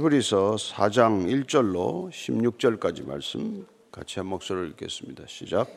히브리서 4장 1절로 16절까지 말씀 같이 한 목소리를 읽겠습니다. 시작.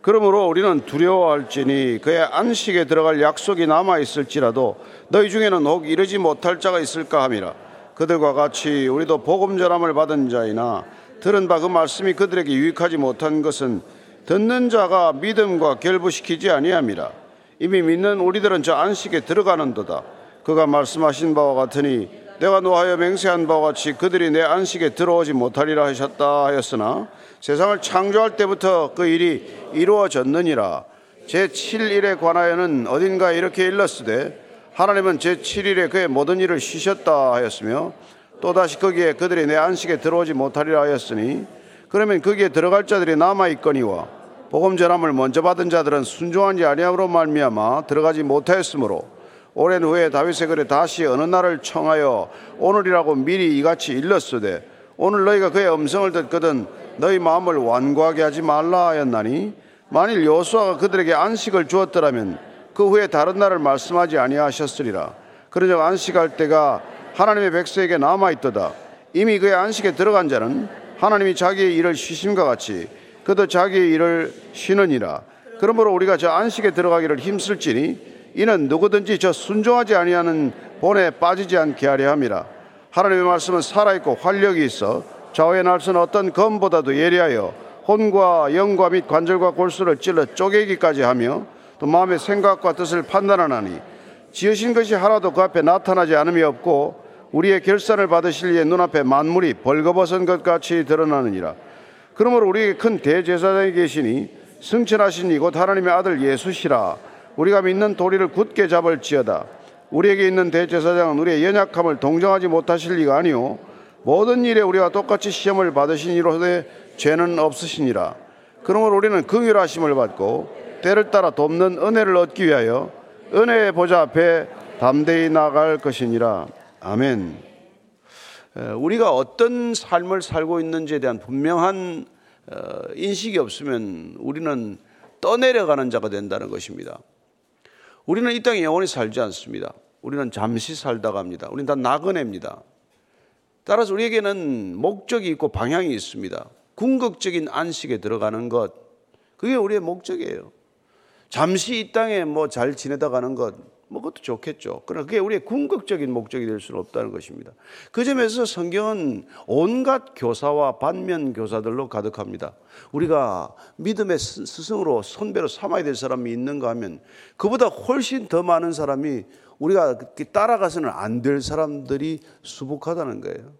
그러므로 우리는 두려워할지니 그의 안식에 들어갈 약속이 남아 있을지라도 너희 중에는 혹 이르지 못할 자가 있을까 함이라. 그들과 같이 우리도 복음 전함을 받은 자이나 들은 바 그 말씀이 그들에게 유익하지 못한 것은 듣는 자가 믿음과 결부시키지 아니함이라. 이미 믿는 우리들은 저 안식에 들어가는도다. 그가 말씀하신 바와 같으니 내가 노하여 맹세한 바와 같이 그들이 내 안식에 들어오지 못하리라 하셨다 하였으나 세상을 창조할 때부터 그 일이 이루어졌느니라. 제7일에 관하여는 어딘가 이렇게 일렀으되 하나님은 제7일에 그의 모든 일을 쉬셨다 하였으며 또다시 거기에 그들이 내 안식에 들어오지 못하리라 하였으니 그러면 거기에 들어갈 자들이 남아 있거니와 복음 전함을 먼저 받은 자들은 순종한지 아니함으로 말미암아 들어가지 못하였으므로 오랜 후에 다윗의 글에 다시 어느 날을 청하여 오늘이라고 미리 이같이 일렀으되 오늘 너희가 그의 음성을 듣거든 너희 마음을 완고하게 하지 말라 하였나니 만일 여호수아가 그들에게 안식을 주었더라면 그 후에 다른 날을 말씀하지 아니하셨으리라. 그러적 안식할 때가 하나님의 백성에게 남아 있도다. 이미 그의 안식에 들어간 자는 하나님이 자기의 일을 쉬심과 같이 그도 자기의 일을 쉬느니라. 그러므로 우리가 저 안식에 들어가기를 힘쓸지니 이는 누구든지 저 순종하지 아니하는 본에 빠지지 않게 하려 함이라. 하나님의 말씀은 살아있고 활력이 있어 좌우의 날선 어떤 검보다도 예리하여 혼과 영과 및 관절과 골수를 찔러 쪼개기까지 하며 또 마음의 생각과 뜻을 판단하나니 지으신 것이 하나도 그 앞에 나타나지 않음이 없고 우리의 결산을 받으실 이의 눈앞에 만물이 벌거벗은 것 같이 드러나느니라. 그러므로 우리에게 큰 대제사장이 계시니 승천하신 이곳 하나님의 아들 예수시라 우리가 믿는 도리를 굳게 잡을지어다. 우리에게 있는 대제사장은 우리의 연약함을 동정하지 못하실 리가 아니오 모든 일에 우리와 똑같이 시험을 받으신 이로되 죄는 없으시니라. 그러므로 우리는 긍휼하심을 받고 때를 따라 돕는 은혜를 얻기 위하여 은혜의 보좌 앞에 담대히 나갈 것이니라. 아멘. 우리가 어떤 삶을 살고 있는지에 대한 분명한 어, 인식이 없으면 우리는 떠내려가는 자가 된다는 것입니다. 우리는 이 땅에 영원히 살지 않습니다. 우리는 잠시 살다 갑니다. 우리는 다 나그네입니다. 따라서 우리에게는 목적이 있고 방향이 있습니다. 궁극적인 안식에 들어가는 것, 그게 우리의 목적이에요. 잠시 이 땅에 뭐 잘 지내다 가는 것, 뭐 그것도 좋겠죠. 그러나 그게 우리의 궁극적인 목적이 될 수는 없다는 것입니다. 그 점에서 성경은 온갖 교사와 반면 교사들로 가득합니다. 우리가 믿음의 스승으로 선배로 삼아야 될 사람이 있는가 하면 그보다 훨씬 더 많은 사람이 우리가 따라가서는 안 될 사람들이 수북하다는 거예요.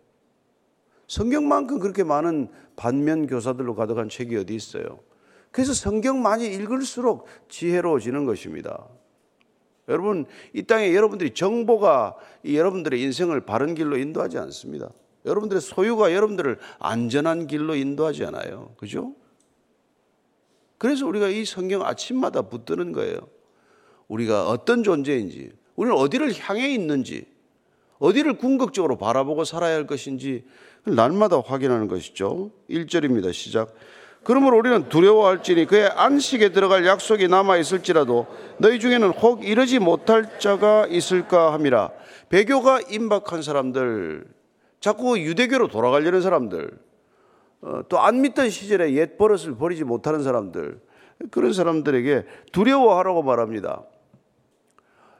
성경만큼 그렇게 많은 반면 교사들로 가득한 책이 어디 있어요? 그래서 성경 많이 읽을수록 지혜로워지는 것입니다. 여러분, 이 땅에 여러분들이 정보가 여러분들의 인생을 바른 길로 인도하지 않습니다. 여러분들의 소유가 여러분들을 안전한 길로 인도하지 않아요. 그죠? 그래서 우리가 이 성경 아침마다 붙드는 거예요. 우리가 어떤 존재인지, 우리는 어디를 향해 있는지, 어디를 궁극적으로 바라보고 살아야 할 것인지 날마다 확인하는 것이죠. 1절입니다. 시작. 그러므로 우리는 두려워할지니 그의 안식에 들어갈 약속이 남아 있을지라도 너희 중에는 혹 이르지 못할 자가 있을까 함이라. 배교가 임박한 사람들, 자꾸 유대교로 돌아가려는 사람들, 어, 또안 믿던 시절에 옛 버릇을 버리지 못하는 사람들, 그런 사람들에게 두려워하라고 말합니다.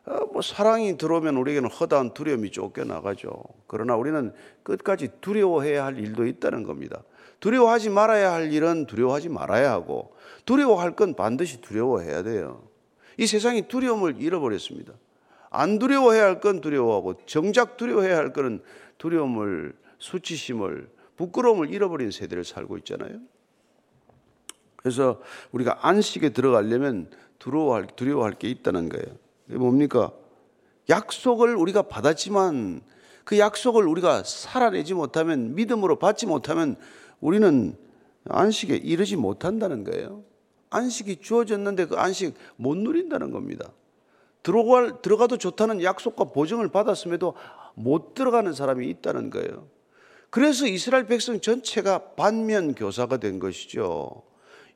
어, 뭐 사랑이 들어오면 우리에게는 허다한 두려움이 쫓겨나가죠. 그러나 우리는 끝까지 두려워해야 할 일도 있다는 겁니다. 두려워하지 말아야 할 일은 두려워하지 말아야 하고 두려워할 건 반드시 두려워해야 돼요. 이 세상이 두려움을 잃어버렸습니다. 안 두려워해야 할 건 두려워하고 정작 두려워해야 할 거는 두려움을 수치심을 부끄러움을 잃어버린 세대를 살고 있잖아요. 그래서 우리가 안식에 들어가려면 두려워할, 두려워할 게 있다는 거예요. 뭡니까? 약속을 우리가 받았지만 그 약속을 우리가 살아내지 못하면 믿음으로 받지 못하면 우리는 안식에 이르지 못한다는 거예요. 안식이 주어졌는데 그 안식 못 누린다는 겁니다. 들어갈, 들어가도 좋다는 약속과 보증을 받았음에도 못 들어가는 사람이 있다는 거예요. 그래서 이스라엘 백성 전체가 반면 교사가 된 것이죠.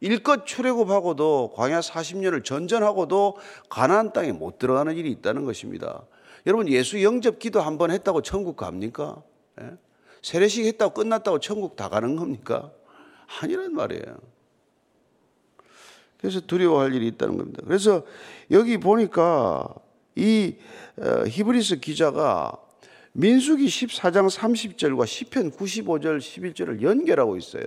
일껏 출애굽하고도 광야 40년을 전전하고도 가나안 땅에 못 들어가는 일이 있다는 것입니다. 여러분 예수 영접 기도 한 번 했다고 천국 갑니까? 예? 세례식 했다고 끝났다고 천국 다 가는 겁니까? 아니란 말이에요. 그래서 두려워할 일이 있다는 겁니다. 그래서 여기 보니까 이 어, 히브리스 기자가 민수기 14장 30절과 시편 95절 11절을 연결하고 있어요.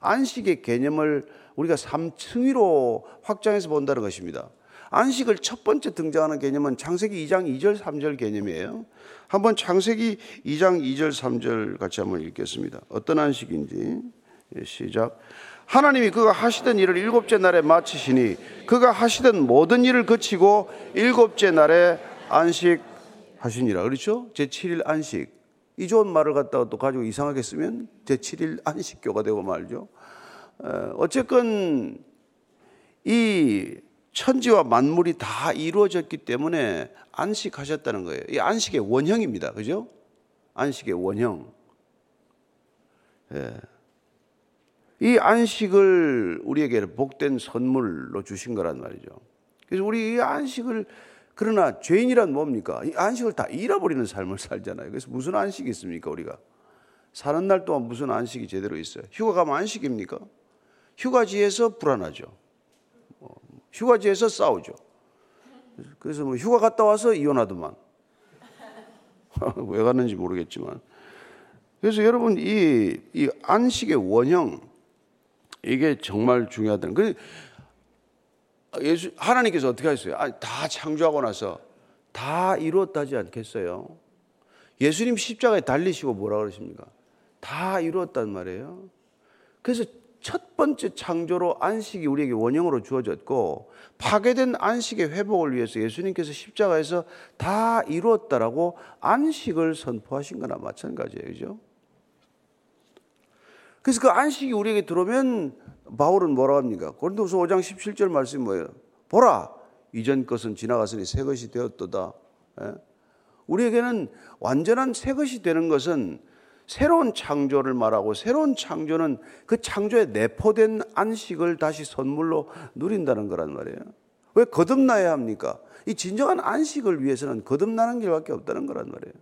안식의 개념을 우리가 3층위로 확장해서 본다는 것입니다. 안식을 첫 번째 등장하는 개념은 창세기 2장 2절 3절 개념이에요. 한번 창세기 2장 2절 3절 같이 한번 읽겠습니다. 어떤 안식인지 예, 시작. 하나님이 그가 하시던 일을 일곱째 날에 마치시니 그가 하시던 모든 일을 거치고 일곱째 날에 안식하시니라. 그렇죠? 제 7일 안식. 이 좋은 말을 갖다가 또 가지고 이상하게 쓰면 제 7일 안식교가 되고 말죠. 어쨌건 이 천지와 만물이 다 이루어졌기 때문에 안식하셨다는 거예요. 이 안식의 원형입니다. 그죠? 안식의 원형. 예. 이 안식을 우리에게 복된 선물로 주신 거란 말이죠. 그래서 우리 이 안식을 그러나 죄인이란 뭡니까? 이 안식을 다 잃어버리는 삶을 살잖아요. 그래서 무슨 안식이 있습니까, 우리가? 사는 날 동안 무슨 안식이 제대로 있어요? 휴가 가면 안식입니까? 휴가지에서 불안하죠. 뭐, 휴가지에서 싸우죠. 그래서 뭐 휴가 갔다 와서 이혼하더만. 왜 갔는지 모르겠지만. 그래서 여러분 이, 이 안식의 원형 이게 정말 중요하다는. 그 예수 하나님께서 어떻게 하셨어요? 아, 다 창조하고 나서 다 이루었다지 않겠어요? 예수님 십자가에 달리시고 뭐라 그러십니까? 다 이루었단 말이에요. 그래서 첫 번째 창조로 안식이 우리에게 원형으로 주어졌고 파괴된 안식의 회복을 위해서 예수님께서 십자가에서 다 이루었다라고 안식을 선포하신 거나 마찬가지예요. 그죠? 그래서 그 안식이 우리에게 들어오면 바울은 뭐라 합니까? 고린도서 5장 17절 말씀이 뭐예요? 보라 이전 것은 지나갔으니 새 것이 되었도다. 예? 우리에게는 완전한 새 것이 되는 것은 새로운 창조를 말하고 새로운 창조는 그 창조에 내포된 안식을 다시 선물로 누린다는 거란 말이에요. 왜 거듭나야 합니까? 이 진정한 안식을 위해서는 거듭나는 길밖에 없다는 거란 말이에요.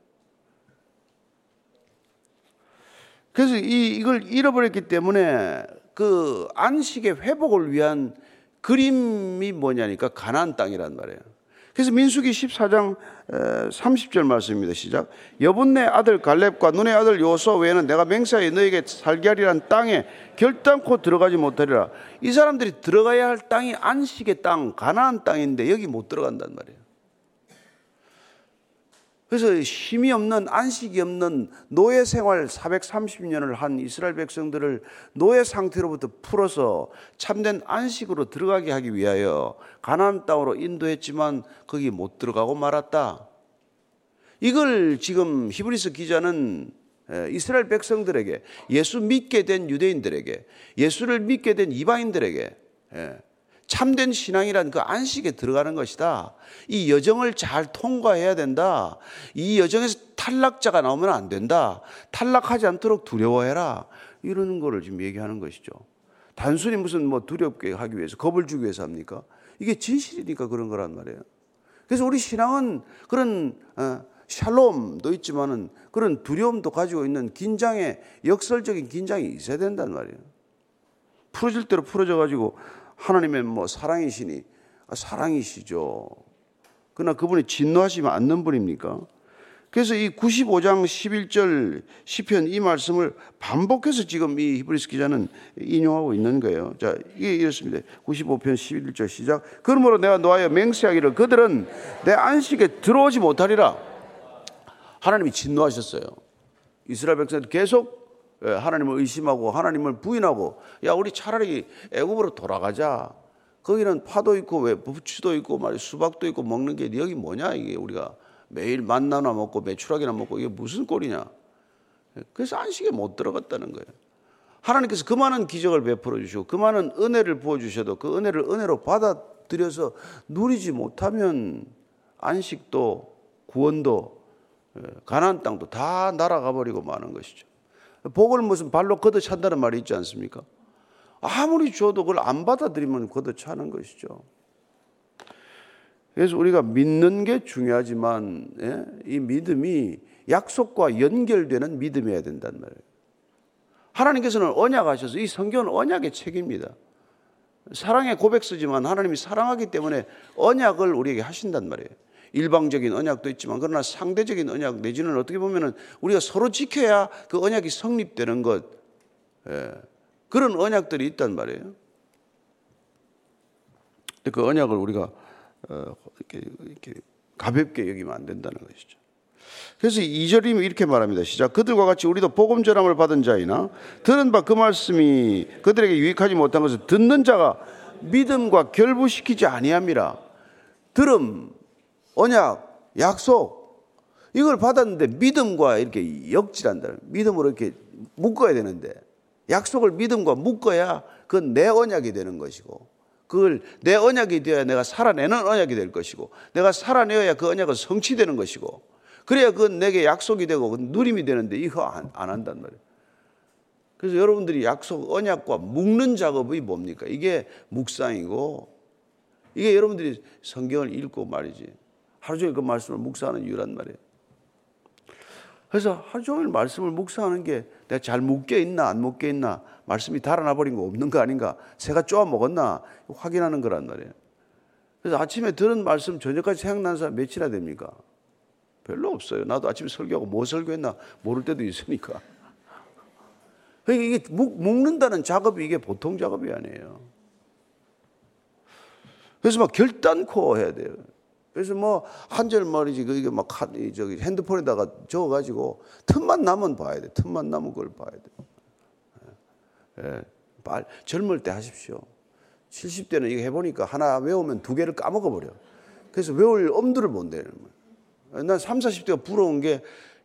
그래서 이, 이걸 잃어버렸기 때문에 그 안식의 회복을 위한 그림이 뭐냐니까 가나안 땅이란 말이에요. 그래서 민수기 14장 30절 말씀입니다. 시작. 여분네 아들 갈렙과 눈의 아들 요소 외에는 내가 맹세하여 너에게 살게 하리란 땅에 결단코 들어가지 못하리라. 이 사람들이 들어가야 할 땅이 안식의 땅, 가나안 땅인데 여기 못 들어간단 말이에요. 그래서 힘이 없는 안식이 없는 노예 생활 430년을 한 이스라엘 백성들을 노예 상태로부터 풀어서 참된 안식으로 들어가게 하기 위하여 가나안 땅으로 인도했지만 거기 못 들어가고 말았다. 이걸 지금 히브리스 기자는 이스라엘 백성들에게 예수 믿게 된 유대인들에게 예수를 믿게 된 이방인들에게 참된 신앙이란 그 안식에 들어가는 것이다. 이 여정을 잘 통과해야 된다. 이 여정에서 탈락자가 나오면 안 된다. 탈락하지 않도록 두려워해라. 이러는 거를 지금 얘기하는 것이죠. 단순히 무슨 뭐 두렵게 하기 위해서 겁을 주기 위해서 합니까? 이게 진실이니까 그런 거란 말이에요. 그래서 우리 신앙은 그런 어, 샬롬도 있지만은 그런 두려움도 가지고 있는 긴장의 역설적인 긴장이 있어야 된단 말이에요. 풀어질 대로 풀어져 가지고 하나님의 뭐 사랑이시니 아, 사랑이시죠. 그러나 그분이 진노하시면 않는 분입니까? 그래서 이 95장 11절 시편 이 말씀을 반복해서 지금 이 히브리스 기자는 인용하고 있는 거예요. 자, 이게 이렇습니다. 95편 11절 시작. 그러므로 내가 노하여 맹세하기를 그들은 내 안식에 들어오지 못하리라. 하나님이 진노하셨어요. 이스라엘 백성들 계속 예, 하나님을 의심하고 하나님을 부인하고 야 우리 차라리 애굽으로 돌아가자. 거기는 파도 있고 왜 부추도 있고 말 수박도 있고 먹는 게 여기 뭐냐 이게 우리가 매일 만나나 먹고 매출하기나 먹고 이게 무슨 꼴이냐. 그래서 안식에 못 들어갔다는 거예요. 하나님께서 그 많은 기적을 베풀어 주시고 그 많은 은혜를 부어 주셔도 그 은혜를 은혜로 받아들여서 누리지 못하면 안식도 구원도 예, 가나안 땅도 다 날아가 버리고 마는 것이죠. 복을 무슨 발로 걷어 찬다는 말이 있지 않습니까? 아무리 줘도 그걸 안 받아들이면 걷어 차는 것이죠. 그래서 우리가 믿는 게 중요하지만 예? 이 믿음이 약속과 연결되는 믿음이어야 된단 말이에요. 하나님께서는 언약하셔서 이 성경은 언약의 책입니다. 사랑의 고백서지만 하나님이 사랑하기 때문에 언약을 우리에게 하신단 말이에요. 일방적인 언약도 있지만 그러나 상대적인 언약 내지는 어떻게 보면은 우리가 서로 지켜야 그 언약이 성립되는 것 예. 그런 언약들이 있단 말이에요. 그 언약을 우리가 어, 이렇게, 이렇게 가볍게 여기면 안 된다는 것이죠. 그래서 2절이면 이렇게 말합니다. 시작. 그들과 같이 우리도 복음 전함을 받은 자이나 들은 바 그 말씀이 그들에게 유익하지 못한 것을 듣는 자가 믿음과 결부시키지 아니함이라. 들음, 언약, 약속 이걸 받았는데 믿음과 이렇게 역질한다. 믿음으로 이렇게 묶어야 되는데 약속을 믿음과 묶어야 그건 내 언약이 되는 것이고 그걸 내 언약이 되어야 내가 살아내는 언약이 될 것이고 내가 살아내어야 그 언약은 성취되는 것이고 그래야 그건 내게 약속이 되고 누림이 되는데 이거 안, 안 한단 말이에요. 그래서 여러분들이 약속, 언약과 묶는 작업이 뭡니까? 이게 묵상이고 이게 여러분들이 성경을 읽고 말이지. 하루 종일 그 말씀을 묵상하는 이유란 말이에요. 그래서 하루 종일 말씀을 묵상하는 게 내가 잘 묶여 있나 안 묶여 있나 말씀이 달아나 버린 거 없는 거 아닌가 새가 쪼아 먹었나 확인하는 거란 말이에요. 그래서 아침에 들은 말씀 저녁까지 생각나는 사람 몇이나 됩니까? 별로 없어요. 나도 아침에 설교하고 뭐 설교했나 모를 때도 있으니까. 그러니까 이게 묶는다는 작업이 이게 보통 작업이 아니에요. 그래서 막 결단코 해야 돼요. 그래서 뭐 한절 말이지 그게 막 저기 핸드폰에다가 적어가지고 틈만 나면 봐야 돼. 틈만 나면 그걸 봐야 돼. 예, 말 젊을 때 하십시오. 70대는 이거 해보니까 하나 외우면 두 개를 까먹어 버려. 그래서 외울 엄두를 못 내는 거예요. 난 3, 40대가 부러운 게,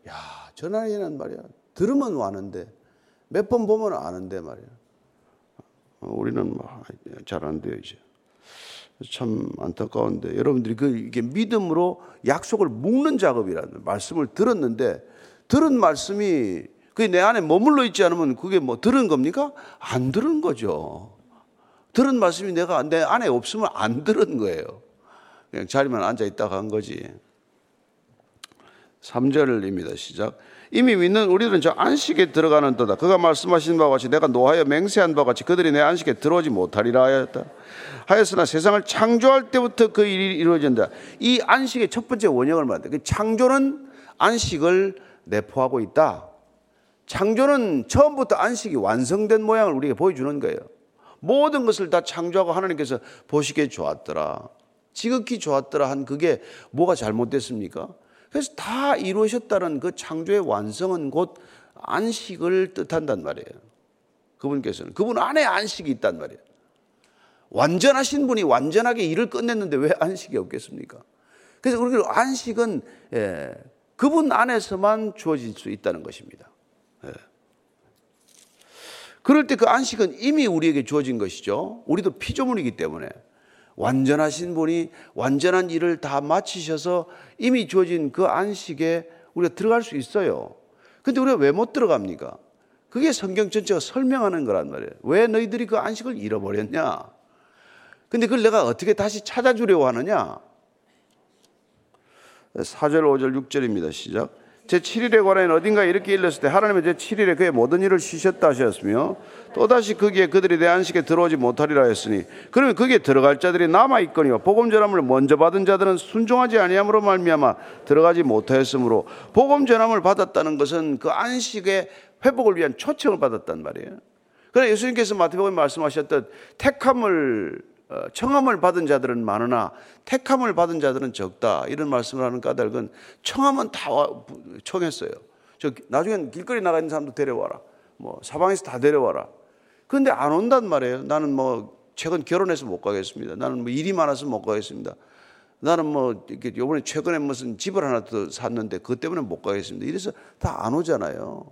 야, 저 나이에는 말이야. 들으면 아는데, 몇 번 보면 아는데 말이야. 어, 우리는 뭐잘안 돼요, 이제. 참 안타까운데 여러분들이 그 이게 믿음으로 약속을 묶는 작업이라는 말씀을 들었는데 들은 말씀이 그게 내 안에 머물러 있지 않으면 그게 뭐 들은 겁니까? 안 들은 거죠. 들은 말씀이 내가 내 안에 없으면 안 들은 거예요. 그냥 자리만 앉아 있다가 한 거지. 3절입니다. 시작. 이미 믿는 우리들은 저 안식에 들어가는 도다. 그가 말씀하신 바와 같이 내가 노하여 맹세한 바와 같이 그들이 내 안식에 들어오지 못하리라 하였다. 하였으나 세상을 창조할 때부터 그 일이 이루어진다. 이 안식의 첫 번째 원형을 말한다. 그 창조는 안식을 내포하고 있다. 창조는 처음부터 안식이 완성된 모양을 우리에게 보여주는 거예요. 모든 것을 다 창조하고 하나님께서 보시기에 좋았더라. 지극히 좋았더라 한 그게 뭐가 잘못됐습니까? 그래서 다 이루셨다는 그 창조의 완성은 곧 안식을 뜻한단 말이에요. 그분께서는. 그분 안에 안식이 있단 말이에요. 완전하신 분이 완전하게 일을 끝냈는데 왜 안식이 없겠습니까? 그래서 우리 안식은 예, 그분 안에서만 주어질 수 있다는 것입니다. 예. 그럴 때 그 안식은 이미 우리에게 주어진 것이죠. 우리도 피조물이기 때문에 완전하신 분이 완전한 일을 다 마치셔서 이미 주어진 그 안식에 우리가 들어갈 수 있어요. 근데 우리가 왜 못 들어갑니까? 그게 성경 전체가 설명하는 거란 말이에요. 왜 너희들이 그 안식을 잃어버렸냐? 근데 그걸 내가 어떻게 다시 찾아주려고 하느냐? 4절, 5절, 6절입니다. 시작. 제 7일에 관하여 어딘가 이렇게 일렀을 때 하나님은 제 7일에 그의 모든 일을 쉬셨다 하셨으며 또다시 거기에 그들이 내 안식에 들어오지 못하리라 했으니 그러면 거기에 들어갈 자들이 남아 있거니와 복음 전함을 먼저 받은 자들은 순종하지 아니함으로 말미암아 들어가지 못하였으므로 복음 전함을 받았다는 것은 그 안식의 회복을 위한 초청을 받았단 말이에요. 그러나 예수님께서 마태복음에 말씀하셨던 택함을 어, 청함을 받은 자들은 많으나 택함을 받은 자들은 적다. 이런 말씀을 하는 까닭은 청함은 다 청했어요. 저 나중엔 길거리 나가 있는 사람도 데려와라. 뭐 사방에서 다 데려와라. 그런데 안 온단 말이에요. 나는 뭐 최근 결혼해서 못 가겠습니다. 나는 뭐 일이 많아서 못 가겠습니다. 나는 뭐 이렇게 요번에 최근에 무슨 집을 하나 더 샀는데 그것 때문에 못 가겠습니다. 이래서 다 안 오잖아요.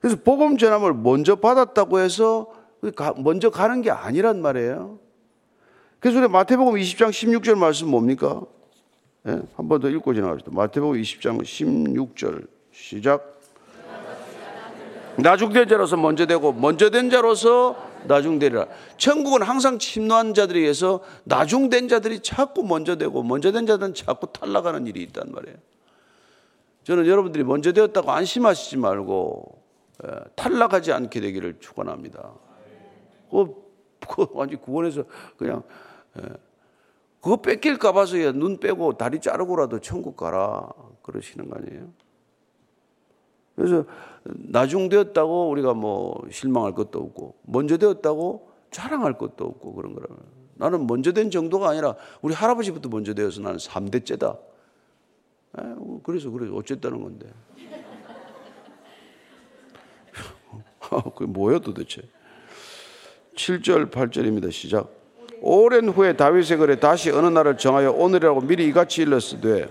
그래서 복음 전함을 먼저 받았다고 해서 먼저 가는 게 아니란 말이에요. 그래서 우리 마태복음 20장 16절 말씀 뭡니까? 네? 예? 한번 더 읽고 지나갑시다. 마태복음 20장 16절 시작. 나중된 자로서 먼저 되고 먼저 된 자로서 나중되리라. 천국은 항상 침노한 자들에 서 나중된 자들이 자꾸 먼저 되고 먼저 된 자들은 자꾸 탈락하는 일이 있단 말이에요. 저는 여러분들이 먼저 되었다고 안심하시지 말고 예, 탈락하지 않게 되기를 축원합니다. 그, 그 완전 구원해서 그냥 예, 그거 뺏길까 봐서 눈 빼고 다리 자르고라도 천국 가라 그러시는 거 아니에요? 그래서 나중 되었다고 우리가 뭐 실망할 것도 없고 먼저 되었다고 자랑할 것도 없고 그런 거라면 나는 먼저 된 정도가 아니라 우리 할아버지부터 먼저 되어서 나는 3대째다. 그래서 그래서 어쨌다는 건데. 그게 뭐야 도대체? 7절 8절입니다. 시작. 오랜 후에 다윗의 글에 다시 어느 날을 정하여 오늘이라고 미리 이같이 일렀으되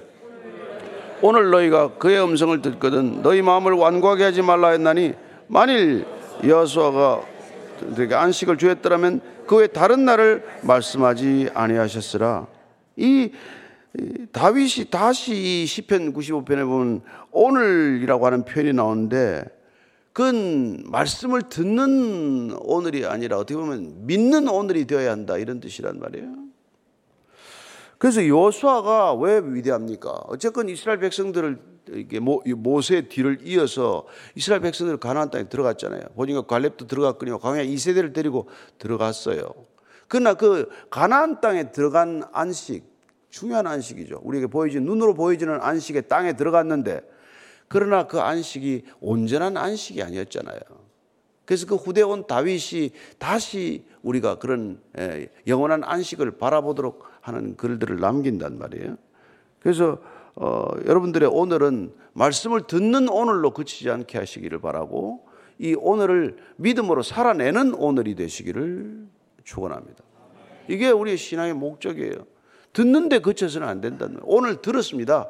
오늘 너희가 그의 음성을 듣거든 너희 마음을 완고하게 하지 말라 했나니 만일 여호수아가 그에게 안식을 주었더라면 그 외 다른 날을 말씀하지 아니하셨으라. 이 다윗이 다시 이 시편 95편에 보면 오늘이라고 하는 표현이 나오는데 그건 말씀을 듣는 오늘이 아니라 어떻게 보면 믿는 오늘이 되어야 한다 이런 뜻이란 말이에요. 그래서 요수아가 왜 위대합니까? 어쨌건 이스라엘 백성들을 이게 모세의 뒤를 이어서 이스라엘 백성들 가나안 땅에 들어갔잖아요. 보니까 갈렙도 들어갔거든요. 광야 2세대를 데리고 들어갔어요. 그러나 그 가나안 땅에 들어간 안식 중요한 안식이죠. 우리에게 보이지 눈으로 보이지는 안식에 땅에 들어갔는데 그러나 그 안식이 온전한 안식이 아니었잖아요. 그래서 그 후대 온 다윗이 다시 우리가 그런 영원한 안식을 바라보도록 하는 글들을 남긴단 말이에요. 그래서 어, 여러분들의 오늘은 말씀을 듣는 오늘로 그치지 않게 하시기를 바라고 이 오늘을 믿음으로 살아내는 오늘이 되시기를 축원합니다. 이게 우리의 신앙의 목적이에요. 듣는데 그쳐서는 안 된다는. 오늘 들었습니다.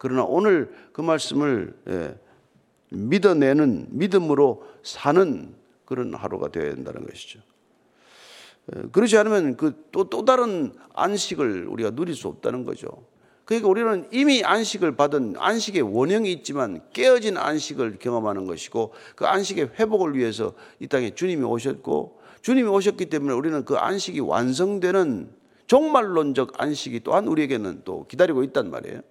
그러나 오늘 그 말씀을 예, 믿어내는 믿음으로 사는 그런 하루가 되어야 된다는 것이죠. 예, 그렇지 않으면 그또또 다른 안식을 우리가 누릴 수 없다는 거죠. 그러니까 우리는 이미 안식을 받은 안식의 원형이 있지만 깨어진 안식을 경험하는 것이고 그 안식의 회복을 위해서 이 땅에 주님이 오셨고 주님이 오셨기 때문에 우리는 그 안식이 완성되는 종말론적 안식이 또한 우리에게는 또 기다리고 있단 말이에요.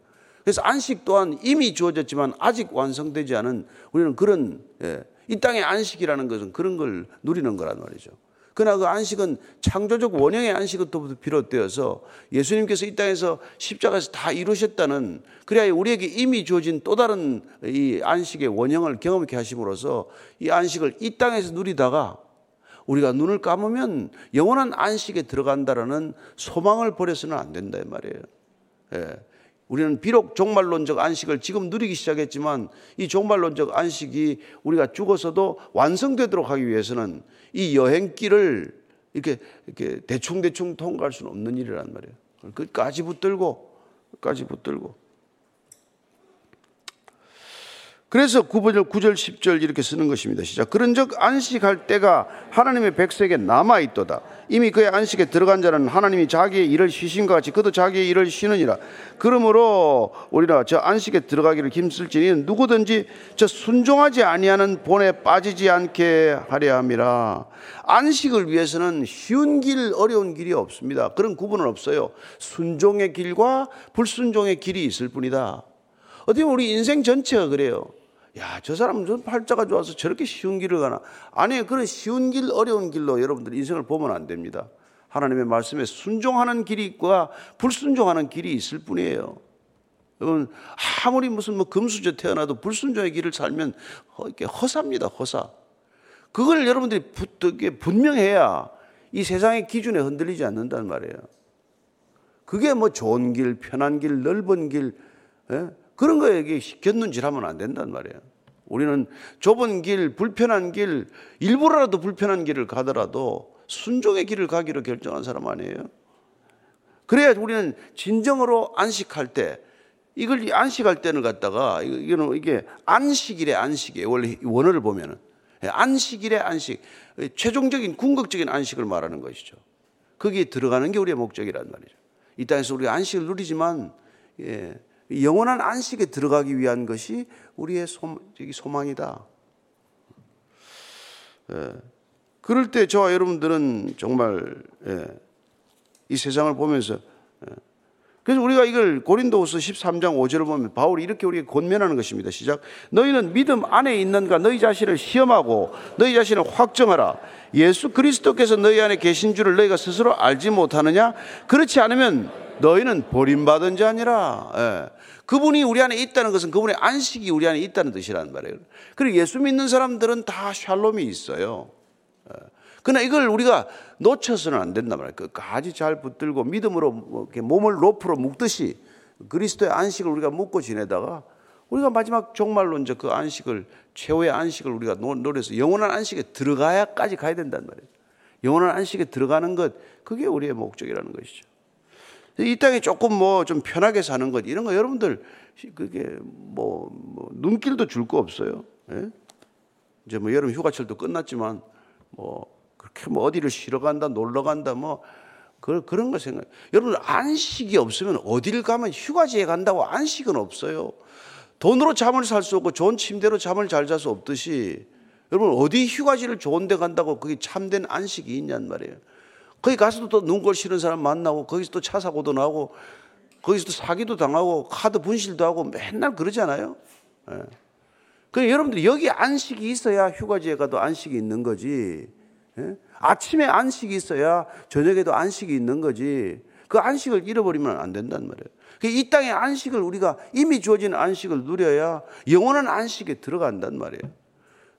그래서 안식 또한 이미 주어졌지만 아직 완성되지 않은 우리는 그런 예, 이 땅의 안식이라는 것은 그런 걸 누리는 거란 말이죠. 그러나 그 안식은 창조적 원형의 안식부터 비롯되어서 예수님께서 이 땅에서 십자가에서 다 이루셨다는 그래야 우리에게 이미 주어진 또 다른 이 안식의 원형을 경험케 하심으로써 이 안식을 이 땅에서 누리다가 우리가 눈을 감으면 영원한 안식에 들어간다라는 소망을 버려서는 안 된다 이 말이에요. 예. 우리는 비록 종말론적 안식을 지금 누리기 시작했지만 이 종말론적 안식이 우리가 죽어서도 완성되도록 하기 위해서는 이 여행길을 이렇게, 이렇게 대충대충 통과할 수는 없는 일이란 말이에요. 끝까지 붙들고, 끝까지 붙들고. 그래서 9절, 9절, 10절 이렇게 쓰는 것입니다. 시작. 그런 적 안식할 때가 하나님의 백성에게 남아있도다. 이미 그의 안식에 들어간 자는 하나님이 자기의 일을 쉬신 것 같이 그도 자기의 일을 쉬느니라. 그러므로 우리가 저 안식에 들어가기를 힘쓸지니 누구든지 저 순종하지 아니하는 본에 빠지지 않게 하려 함이라. 안식을 위해서는 쉬운 길, 어려운 길이 없습니다. 그런 구분은 없어요. 순종의 길과 불순종의 길이 있을 뿐이다. 어떻게 보면 우리 인생 전체가 그래요. 야, 저 사람은 좀 팔자가 좋아서 저렇게 쉬운 길을 가나. 아니, 그런 쉬운 길, 어려운 길로 여러분들 인생을 보면 안 됩니다. 하나님의 말씀에 순종하는 길이 있고 불순종하는 길이 있을 뿐이에요. 여러분, 아무리 무슨 뭐 금수저 태어나도 불순종의 길을 살면 허사입니다, 허사. 그걸 여러분들이 분명해야 이 세상의 기준에 흔들리지 않는다는 말이에요. 그게 뭐 좋은 길, 편한 길, 넓은 길, 예? 그런 거에 견눈질 하면 안 된단 말이에요. 우리는 좁은 길, 불편한 길, 일부러라도 불편한 길을 가더라도 순종의 길을 가기로 결정한 사람 아니에요? 그래야 우리는 진정으로 안식할 때, 이걸 안식할 때는 갖다가, 이거는 이게 안식일의 안식이에요. 원래 원어를 보면은. 예, 안식일의 안식. 최종적인 궁극적인 안식을 말하는 것이죠. 거기에 들어가는 게 우리의 목적이란 말이죠. 이 땅에서 우리가 안식을 누리지만, 예, 영원한 안식에 들어가기 위한 것이 우리의 소망이다. 예. 그럴 때 저와 여러분들은 정말 예. 이 세상을 보면서 예. 그래서 우리가 이걸 고린도후서 13장 5절을 보면 바울이 이렇게 우리에게 권면하는 것입니다. 시작. 너희는 믿음 안에 있는가 너희 자신을 시험하고 너희 자신을 확정하라. 예수 그리스도께서 너희 안에 계신 줄을 너희가 스스로 알지 못하느냐? 그렇지 않으면 너희는 버림받은 자니라. 예. 그분이 우리 안에 있다는 것은 그분의 안식이 우리 안에 있다는 뜻이란 말이에요. 그리고 예수 믿는 사람들은 다 샬롬이 있어요. 예. 그러나 이걸 우리가 놓쳐서는 안 된단 말이에요. 끝까지 잘 붙들고 믿음으로 뭐 몸을 로프로 묶듯이 그리스도의 안식을 우리가 묶고 지내다가 우리가 마지막 종말로 이제 그 안식을 최후의 안식을 우리가 노려서 영원한 안식에 들어가야까지 가야 된단 말이에요. 영원한 안식에 들어가는 것 그게 우리의 목적이라는 것이죠. 이 땅에 조금 뭐 좀 편하게 사는 것 이런 거 여러분들 그게 뭐, 뭐 눈길도 줄 거 없어요. 예? 이제 뭐 여름 휴가철도 끝났지만 뭐 그렇게 뭐 어디를 쉬러 간다 놀러 간다 뭐 그, 그런 거 생각. 여러분 안식이 없으면 어디를 가면 휴가지에 간다고 안식은 없어요. 돈으로 잠을 살 수 없고 좋은 침대로 잠을 잘 잘 수 없듯이 여러분 어디 휴가지를 좋은 데 간다고 그게 참된 안식이 있냔 말이에요. 거기 가서도 또 눈꼴 싫은 사람 만나고 거기서 또 차 사고도 나고 거기서 또 사기도 당하고 카드 분실도 하고 맨날 그러잖아요. 예. 그 여러분들 여기 안식이 있어야 휴가지에 가도 안식이 있는 거지. 예? 아침에 안식이 있어야 저녁에도 안식이 있는 거지. 그 안식을 잃어버리면 안 된단 말이에요. 그이 땅의 안식을 우리가 이미 주어진 안식을 누려야 영원한 안식에 들어간단 말이에요.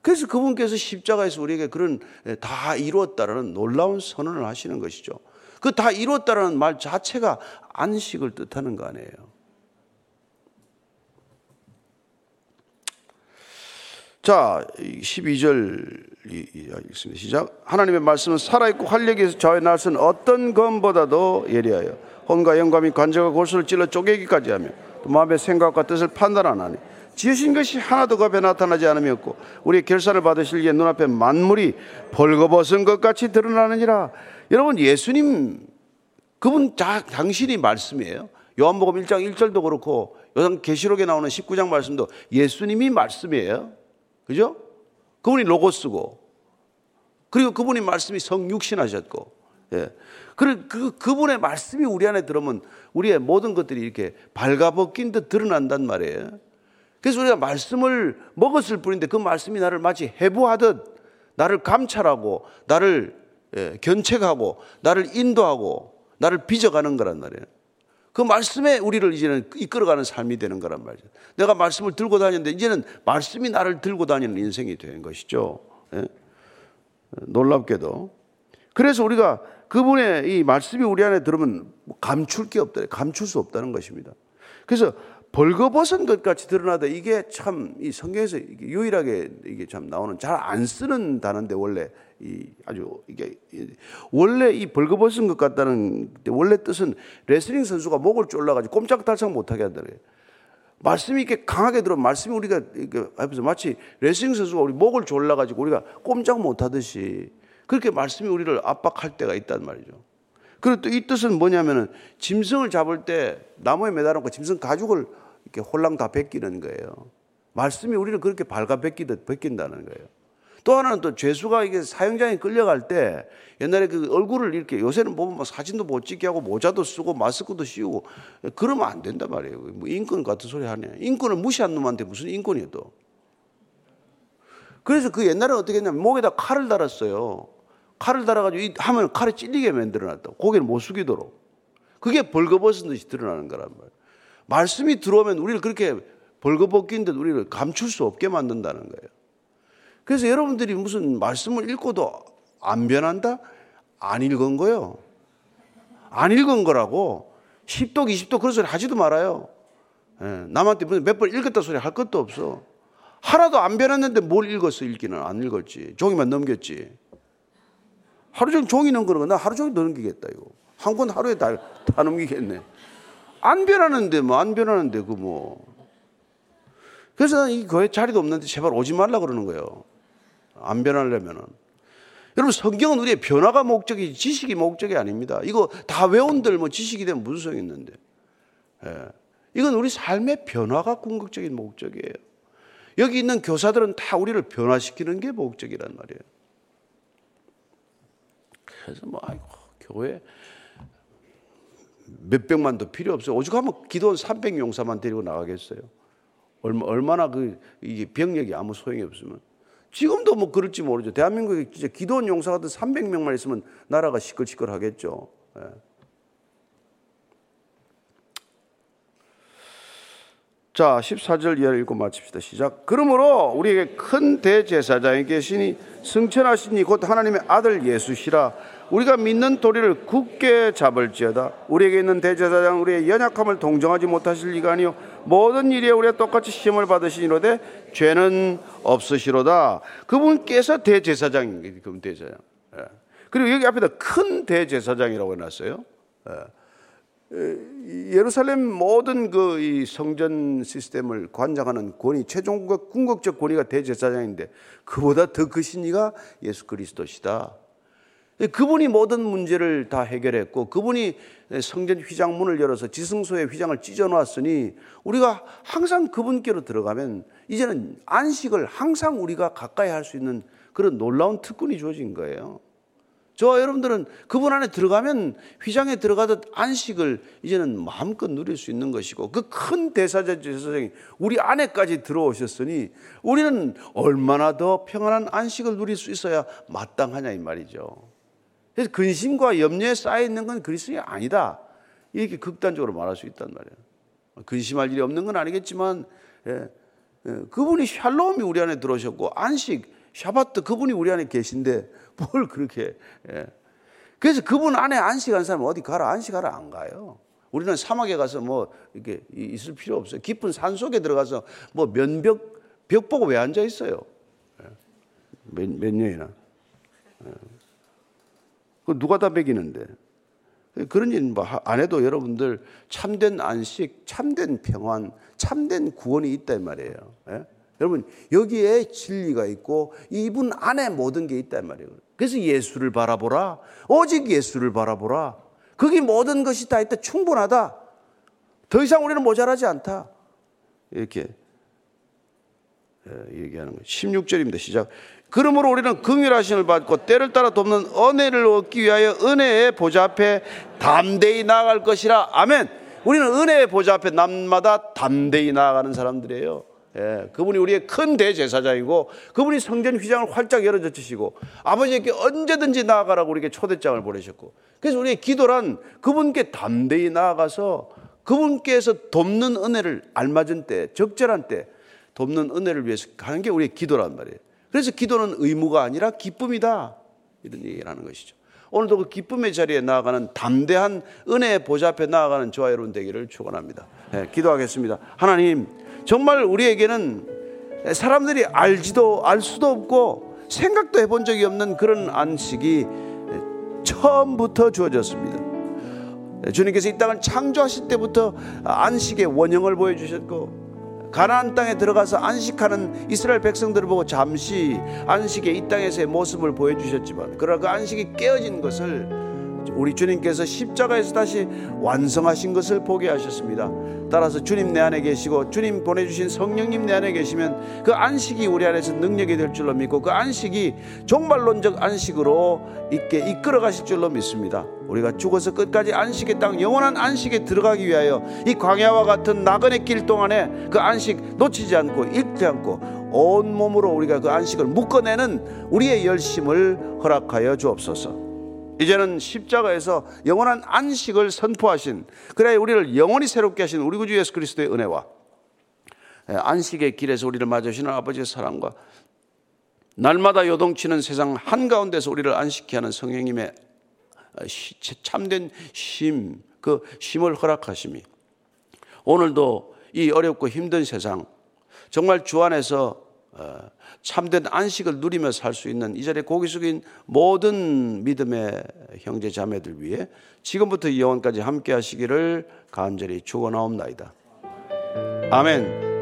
그래서 그분께서 십자가에서 우리에게 그런 예, 다 이루었다라는 놀라운 선언을 하시는 것이죠. 그 다 이루었다라는 말 자체가 안식을 뜻하는 거 아니에요. 자, 12절 읽습니다. 시작. 하나님의 말씀은 살아있고 활력이 저의 날선 어떤 검보다도 예리하여 혼과 영감이 관절과 골수를 찔러 쪼개기까지 하며 또 마음의 생각과 뜻을 판단하나니 지으신 것이 하나도 겁에 나타나지 않으었고 우리의 결산을 받으실 예 눈앞에 만물이 벌거벗은 것 같이 드러나느니라. 여러분 예수님 그분 자, 당신이 말씀이에요. 요한복음 1장 1절도 그렇고 요한 계시록에 나오는 19장 말씀도 예수님이 말씀이에요. 그죠? 그분이 로고스고 그리고 그분이 말씀이 성육신하셨고 예. 그, 그, 그분의 말씀이 우리 안에 들어오면 우리의 모든 것들이 이렇게 발가벗긴 듯 드러난단 말이에요. 그래서 우리가 말씀을 먹었을 뿐인데 그 말씀이 나를 마치 해부하듯 나를 감찰하고 나를 예, 견책하고 나를 인도하고 나를 빚어가는 거란 말이에요. 그 말씀에 우리를 이제는 이끌어가는 삶이 되는 거란 말이죠. 내가 말씀을 들고 다니는데 이제는 말씀이 나를 들고 다니는 인생이 되는 것이죠. 예? 놀랍게도. 그래서 우리가 그분의 이 말씀이 우리 안에 들으면 감출 게 없다. 감출 수 없다는 것입니다. 그래서 벌거벗은 것 같이 드러나다 이게 참 이 성경에서 유일하게 이게 참 나오는 잘 안 쓰는 단어인데 원래 이 아주 이게 원래 이 벌거벗은 것 같다는 원래 뜻은 레슬링 선수가 목을 졸라가지고 꼼짝달싹 못하게 한다는 말씀이 이렇게 강하게 들어 말씀이 우리가 이렇게 앞에서 마치 레슬링 선수가 우리 목을 졸라가지고 우리가 꼼짝 못하듯이 그렇게 말씀이 우리를 압박할 때가 있단 말이죠. 그리고 또 이 뜻은 뭐냐면은 짐승을 잡을 때 나무에 매달아놓고 짐승 가죽을 이렇게 홀랑 다 벗기는 거예요. 말씀이 우리를 그렇게 발가 벗기듯 벗긴다는 거예요. 또 하나는 또 죄수가 이게 사형장에 끌려갈 때 옛날에 그 얼굴을 이렇게 요새는 보면 뭐 사진도 못 찍게 하고 모자도 쓰고 마스크도 씌우고 그러면 안 된단 말이에요. 뭐 인권 같은 소리 하네. 인권을 무시한 놈한테 무슨 인권이에요 또. 그래서 그 옛날에 어떻게 했냐면 목에다 칼을 달았어요. 칼을 달아가지고 하면 칼에 찔리게 만들어놨다고. 고개를 못 숙이도록. 그게 벌거벗은 듯이 드러나는 거란 말이에요. 말씀이 들어오면 우리를 그렇게 벌거벗긴 듯 우리를 감출 수 없게 만든다는 거예요. 그래서 여러분들이 무슨 말씀을 읽고도 안 변한다? 안 읽은 거요. 안 읽은 거라고. 10독, 20독 그런 소리 하지도 말아요. 예, 남한테 몇 번 읽었다 소리 할 것도 없어. 하나도 안 변했는데 뭘 읽었어, 읽기는. 안 읽었지. 종이만 넘겼지. 하루 종일 종이 넘기는 거, 나 하루 종일 넘기겠다, 이거. 한 권 하루에 다, 다 넘기겠네. 안 변하는데 뭐 안 변하는데 그 뭐. 그래서 이 교회 자리도 없는데 제발 오지 말라 그러는 거예요. 안 변하려면은. 여러분 성경은 우리의 변화가 목적이 지식이 목적이 아닙니다. 이거 다 외운들 뭐 지식이 되면 무슨 소용이 있는데. 예. 이건 우리 삶의 변화가 궁극적인 목적이에요. 여기 있는 교사들은 다 우리를 변화시키는 게 목적이란 말이에요. 그래서 뭐 아이고 교회 몇 백만도 필요 없어요. 오죽하면 기도원 300 용사만 데리고 나가겠어요. 얼마, 얼마나 그, 이게 병력이 아무 소용이 없으면. 지금도 뭐 그럴지 모르죠. 대한민국에 진짜 기도원 용사 같은 300명만 있으면 나라가 시끌시끌 하겠죠. 예. 자, 14절 이하를 읽고 마칩시다. 시작. 그러므로 우리에게 큰 대제사장이 계시니 승천하시니 곧 하나님의 아들 예수시라 우리가 믿는 도리를 굳게 잡을지어다. 우리에게 있는 대제사장 우리의 연약함을 동정하지 못하실 리가 아니요 모든 일에 우리가 똑같이 시험을 받으시니로되 죄는 없으시로다. 그분께서 대제사장입니다. 그분 대제사장. 예. 그리고 여기 앞에다 큰 대제사장이라고 해놨어요. 예. 예루살렘 모든 그 성전 시스템을 관장하는 권위, 최종 궁극적 권위가 대제사장인데 그보다 더 크신 이가 예수 그리스도시다. 그분이 모든 문제를 다 해결했고 그분이 성전 휘장문을 열어서 지승소의 휘장을 찢어 놨으니 우리가 항상 그분께로 들어가면 이제는 안식을 항상 우리가 가까이 할 수 있는 그런 놀라운 특권이 주어진 거예요. 저와 여러분들은 그분 안에 들어가면 휘장에 들어가듯 안식을 이제는 마음껏 누릴 수 있는 것이고 그 큰 대사자 제사장이 우리 안에까지 들어오셨으니 우리는 얼마나 더 평안한 안식을 누릴 수 있어야 마땅하냐 이 말이죠. 그래서 근심과 염려에 쌓여 있는 건 그리스도이 아니다. 이렇게 극단적으로 말할 수 있단 말이에요. 근심할 일이 없는 건 아니겠지만 예, 예, 그분이 샬롬이 우리 안에 들어오셨고 안식 샤바트 그분이 우리 안에 계신데 뭘 그렇게 예. 그래서 그분 안에 안식한 사람 어디 가라 안식하러 안 가요. 우리는 사막에 가서 뭐 이렇게 있을 필요 없어요. 깊은 산 속에 들어가서 뭐 면벽 벽 보고 왜 앉아 있어요? 예. 몇, 몇 년이나. 예. 그 누가 다 먹이는데. 그런 일 안 해도 여러분들 참된 안식, 참된 평안, 참된 구원이 있다 이 말이에요. 예? 여러분 여기에 진리가 있고 이분 안에 모든 게 있단 말이에요. 그래서 예수를 바라보라. 오직 예수를 바라보라. 거기 모든 것이 다 있다. 충분하다. 더 이상 우리는 모자라지 않다. 이렇게 예, 얘기하는 거예요. 16절입니다. 시작. 그러므로 우리는 긍휼하심을 받고 때를 따라 돕는 은혜를 얻기 위하여 은혜의 보좌 앞에 담대히 나아갈 것이라. 아멘. 우리는 은혜의 보좌 앞에 남마다 담대히 나아가는 사람들이에요. 예, 그분이 우리의 큰 대제사장이고 그분이 성전 휘장을 활짝 열어젖히시고 아버지께 언제든지 나아가라고 우리에게 초대장을 보내셨고 그래서 우리의 기도란 그분께 담대히 나아가서 그분께서 돕는 은혜를 알맞은 때 적절한 때 돕는 은혜를 위해서 가는 게 우리의 기도란 말이에요. 그래서 기도는 의무가 아니라 기쁨이다 이런 얘기를 하는 것이죠. 오늘도 그 기쁨의 자리에 나아가는 담대한 은혜의 보좌 앞에 나아가는 저와 여러분 되기를 축원합니다. 네, 기도하겠습니다. 하나님 정말 우리에게는 사람들이 알지도 알 수도 없고 생각도 해본 적이 없는 그런 안식이 처음부터 주어졌습니다. 주님께서 이 땅을 창조하실 때부터 안식의 원형을 보여주셨고 가나안 땅에 들어가서 안식하는 이스라엘 백성들을 보고 잠시 안식의 이 땅에서의 모습을 보여주셨지만 그러나 그 안식이 깨어진 것을 우리 주님께서 십자가에서 다시 완성하신 것을 보게 하셨습니다. 따라서 주님 내 안에 계시고 주님 보내주신 성령님 내 안에 계시면 그 안식이 우리 안에서 능력이 될 줄로 믿고 그 안식이 종말론적 안식으로 있게 이끌어 가실 줄로 믿습니다. 우리가 죽어서 끝까지 안식의 땅 영원한 안식에 들어가기 위하여 이 광야와 같은 나그네 길 동안에 그 안식 놓치지 않고 잃지 않고 온 몸으로 우리가 그 안식을 묶어내는 우리의 열심을 허락하여 주옵소서. 이제는 십자가에서 영원한 안식을 선포하신 그래야 우리를 영원히 새롭게 하신 우리 구주 예수 그리스도의 은혜와 예, 안식의 길에서 우리를 맞으시는 아버지의 사랑과 날마다 요동치는 세상 한가운데서 우리를 안식케 하는 성령님의 참된 심, 그 심을 허락하심이 오늘도 이 어렵고 힘든 세상 정말 주 안에서 어, 참된 안식을 누리며 살 수 있는 이 자리에 고기 숙인 모든 믿음의 형제 자매들 위해 지금부터 영원까지 함께 하시기를 간절히 축원하옵나이다. 아멘.